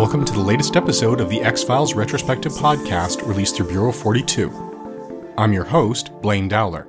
Welcome to the latest episode of the X Files retrospective podcast released through Bureau 42. I'm your host, Blaine Dowler.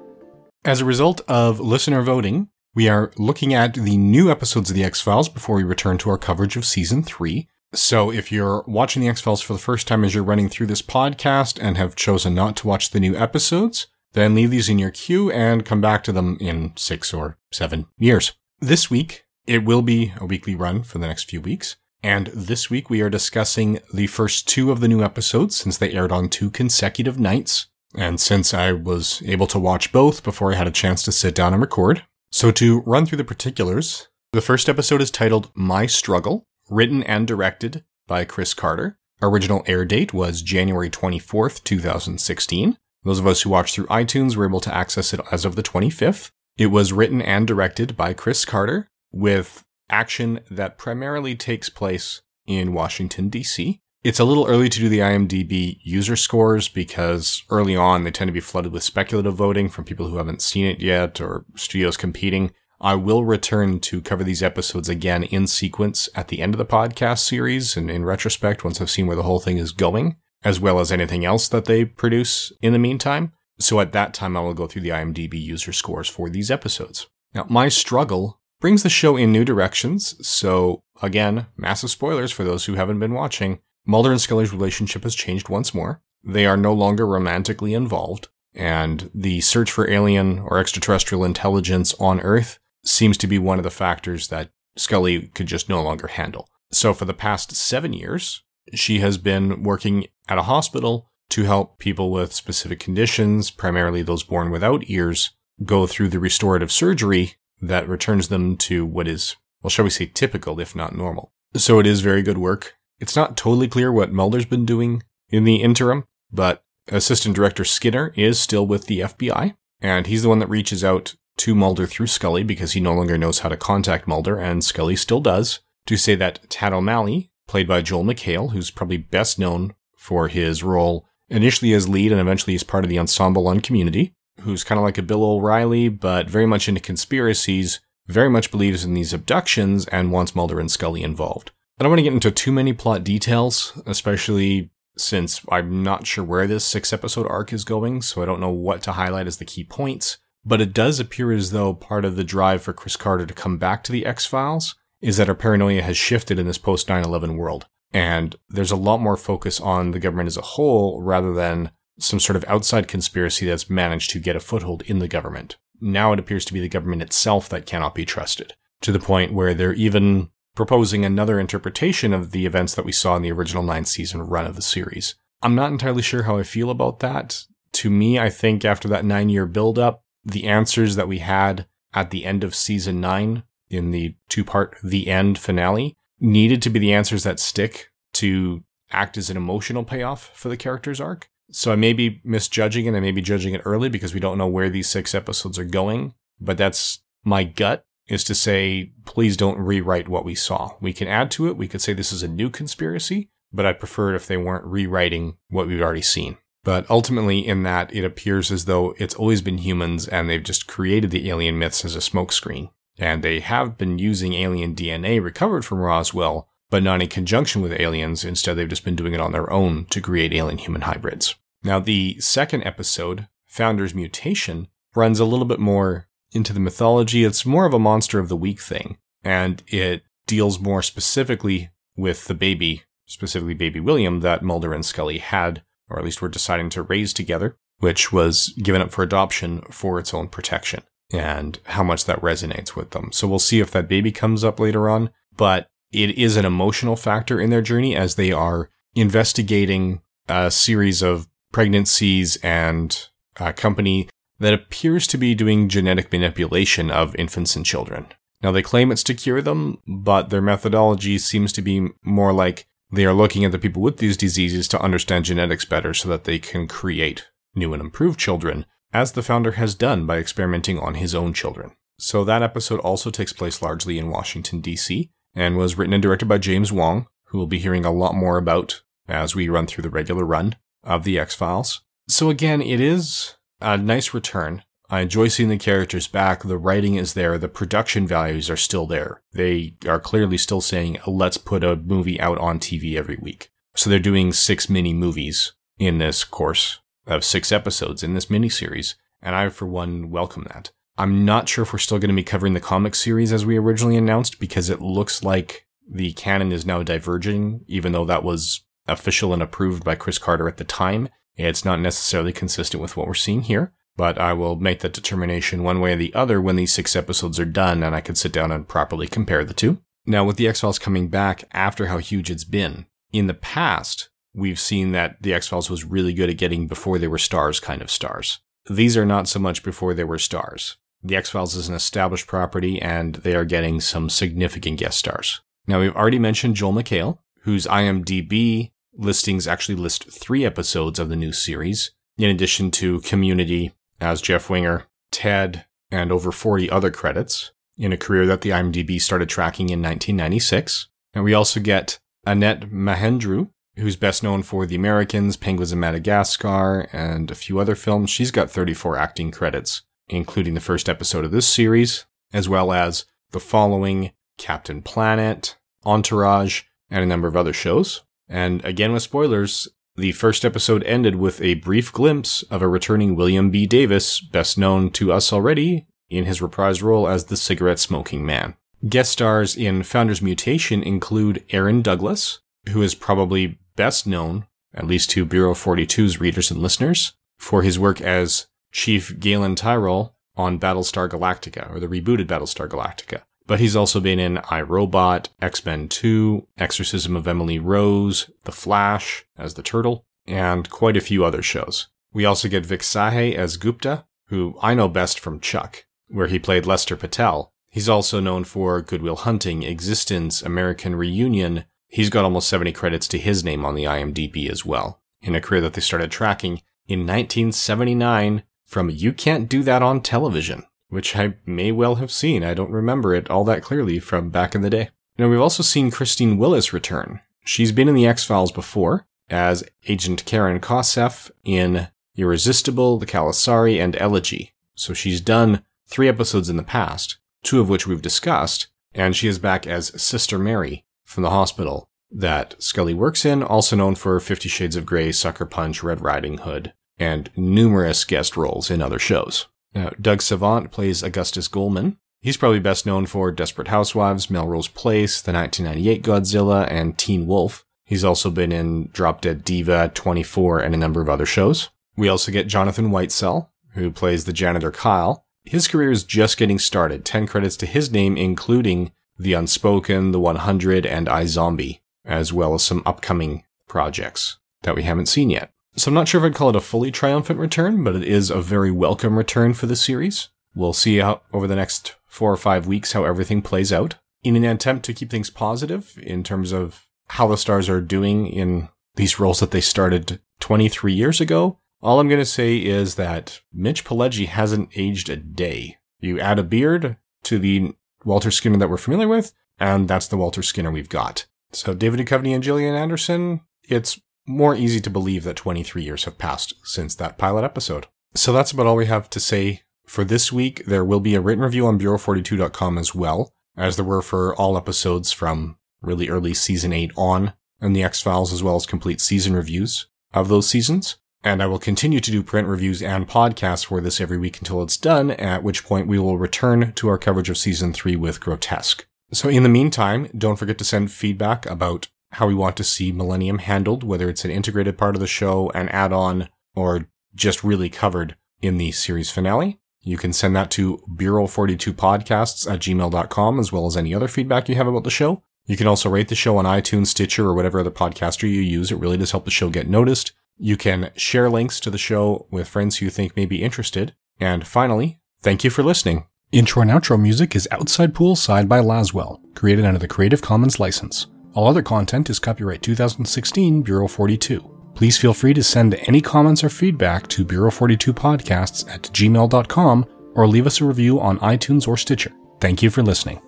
As a result of listener voting, we are looking at the new episodes of the X Files before we return to our coverage of season 3. So if you're watching the X Files for the first time as you're running through this podcast and have chosen not to watch the new episodes, then leave these in your queue and come back to them in six or seven years. This week, it will be a weekly run for the next few weeks. And this week we are discussing the first two of the new episodes since they aired on two consecutive nights. And since I was able to watch both before I had a chance to sit down and record. So to run through the particulars, the first episode is titled My Struggle, written and directed by Chris Carter. Original air date was January 24th, 2016. Those of us who watched through iTunes were able to access it as of the 25th. It was written and directed by Chris Carter with action that primarily takes place in Washington, D.C. It's a little early to do the IMDb user scores because early on they tend to be flooded with speculative voting from people who haven't seen it yet or studios competing. I will return to cover these episodes again in sequence at the end of the podcast series and in retrospect once I've seen where the whole thing is going, as well as anything else that they produce in the meantime. So at that time, I will go through the IMDb user scores for these episodes. Now, my struggle brings the show in new directions. So again, massive spoilers for those who haven't been watching. Mulder and Scully's relationship has changed once more. They are no longer romantically involved, and the search for alien or extraterrestrial intelligence on Earth seems to be one of the factors that Scully could just no longer handle. So for the past seven years, she has been working at a hospital to help people with specific conditions, primarily those born without ears, go through the restorative surgery that returns them to what is, well, shall we say typical, if not normal. So it is very good work. It's not totally clear what Mulder's been doing in the interim, but Assistant Director Skinner is still with the FBI, and he's the one that reaches out to Mulder through Scully because he no longer knows how to contact Mulder, and Scully still does, to say that Tad O'Malley, played by Joel McHale, who's probably best known for his role initially as lead and eventually as part of the ensemble on Community, who's kind of like a Bill O'Reilly, but very much into conspiracies, very much believes in these abductions, and wants Mulder and Scully involved. I don't want to get into too many plot details, especially since I'm not sure where this six episode arc is going, so I don't know what to highlight as the key points. But it does appear as though part of the drive for Chris Carter to come back to the X Files is that our paranoia has shifted in this post 9 11 world. And there's a lot more focus on the government as a whole rather than some sort of outside conspiracy that's managed to get a foothold in the government. Now it appears to be the government itself that cannot be trusted, to the point where they're even proposing another interpretation of the events that we saw in the original nine season run of the series. I'm not entirely sure how I feel about that. To me, I think after that nine year build up, the answers that we had at the end of season nine in the two part The End finale needed to be the answers that stick to act as an emotional payoff for the character's arc. So I may be misjudging it. I may be judging it early because we don't know where these six episodes are going. But that's my gut is to say, please don't rewrite what we saw. We can add to it. We could say this is a new conspiracy, but I'd prefer it if they weren't rewriting what we've already seen. But ultimately, in that, it appears as though it's always been humans and they've just created the alien myths as a smokescreen. And they have been using alien DNA recovered from Roswell, but not in conjunction with aliens. Instead, they've just been doing it on their own to create alien human hybrids. Now, the second episode, Founder's Mutation, runs a little bit more into the mythology. It's more of a monster of the week thing, and it deals more specifically with the baby, specifically baby William, that Mulder and Scully had, or at least were deciding to raise together, which was given up for adoption for its own protection, and how much that resonates with them. So we'll see if that baby comes up later on, but it is an emotional factor in their journey as they are investigating a series of pregnancies and a company that appears to be doing genetic manipulation of infants and children. Now, they claim it's to cure them, but their methodology seems to be more like they are looking at the people with these diseases to understand genetics better so that they can create new and improved children, as the founder has done by experimenting on his own children. So that episode also takes place largely in Washington, D.C., and was written and directed by James Wong, who we'll be hearing a lot more about as we run through the regular run of the X Files. So again, it is a nice return. I enjoy seeing the characters back. The writing is there. The production values are still there. They are clearly still saying, let's put a movie out on TV every week. So they're doing six mini movies in this course of six episodes in this miniseries. And I, for one, welcome that. I'm not sure if we're still going to be covering the comic series as we originally announced because it looks like the canon is now diverging, even though that was official and approved by Chris Carter at the time. It's not necessarily consistent with what we're seeing here, but I will make that determination one way or the other when these six episodes are done and I can sit down and properly compare the two. Now, with the X Files coming back after how huge it's been, in the past, we've seen that the X Files was really good at getting before they were stars kind of stars. These are not so much before they were stars. The X Files is an established property and they are getting some significant guest stars. Now, we've already mentioned Joel McHale, whose IMDb listings actually list three episodes of the new series, in addition to Community as Jeff Winger, Ted, and over 40 other credits in a career that the IMDb started tracking in 1996. And we also get Annette Mahendru, who's best known for The Americans, Penguins of Madagascar, and a few other films. She's got 34 acting credits, including the first episode of this series, as well as the following Captain Planet, Entourage, and a number of other shows. And again, with spoilers, the first episode ended with a brief glimpse of a returning William B. Davis, best known to us already in his reprised role as the cigarette smoking man. Guest stars in Founder's Mutation include Aaron Douglas, who is probably best known, at least to Bureau 42's readers and listeners, for his work as Chief Galen Tyrol on Battlestar Galactica, or the rebooted Battlestar Galactica. But he's also been in iRobot, X Men 2, Exorcism of Emily Rose, The Flash as the Turtle, and quite a few other shows. We also get Vik Sahay as Gupta, who I know best from Chuck, where he played Lester Patel. He's also known for Goodwill Hunting, eXistenZ, American Reunion. He's got almost 70 credits to his name on the IMDb as well, in a career that they started tracking in 1979 from You Can't Do That on Television which I may well have seen. I don't remember it all that clearly from back in the day. Now, we've also seen Christine Willes return. She's been in the X Files before as Agent Karen Kosseff in Irresistible, The Calusari, and Elegy. So she's done three episodes in the past, two of which we've discussed, and she is back as Sister Mary from the hospital that Scully works in, also known for Fifty Shades of Grey, Sucker Punch, Red Riding Hood, and numerous guest roles in other shows. Now, Doug Savant plays Augustus Goldman. He's probably best known for Desperate Housewives, Melrose Place, the 1998 Godzilla, and Teen Wolf. He's also been in Drop Dead Diva, 24, and a number of other shows. We also get Jonathan Whitesell, who plays the janitor Kyle. His career is just getting started. 10 credits to his name, including The Unspoken, The 100, and iZombie, as well as some upcoming projects that we haven't seen yet. So I'm not sure if I'd call it a fully triumphant return, but it is a very welcome return for the series. We'll see how over the next four or five weeks how everything plays out. In an attempt to keep things positive in terms of how the stars are doing in these roles that they started 23 years ago, all I'm going to say is that Mitch Pileggi hasn't aged a day. You add a beard to the Walter Skinner that we're familiar with, and that's the Walter Skinner we've got. So David Duchovny and Gillian Anderson, it's more easy to believe that 23 years have passed since that pilot episode. So that's about all we have to say for this week. There will be a written review on Bureau42.com as well, as there were for all episodes from really early season 8 on, and the X Files, as well as complete season reviews of those seasons. And I will continue to do print reviews and podcasts for this every week until it's done, at which point we will return to our coverage of season 3 with Grotesque. So in the meantime, don't forget to send feedback about how we want to see Millennium handled, whether it's an integrated part of the show, an add on, or just really covered in the series finale. You can send that to Bureau42podcasts at gmail.com, as well as any other feedback you have about the show. You can also rate the show on iTunes, Stitcher, or whatever other podcaster you use. It really does help the show get noticed. You can share links to the show with friends who you think may be interested. And finally, thank you for listening. Intro and outro music is Outside Poolside by Laswell, created under the Creative Commons license. All other content is copyright 2016 Bureau 42. Please feel free to send any comments or feedback to Bureau42podcasts at gmail.com or leave us a review on iTunes or Stitcher. Thank you for listening.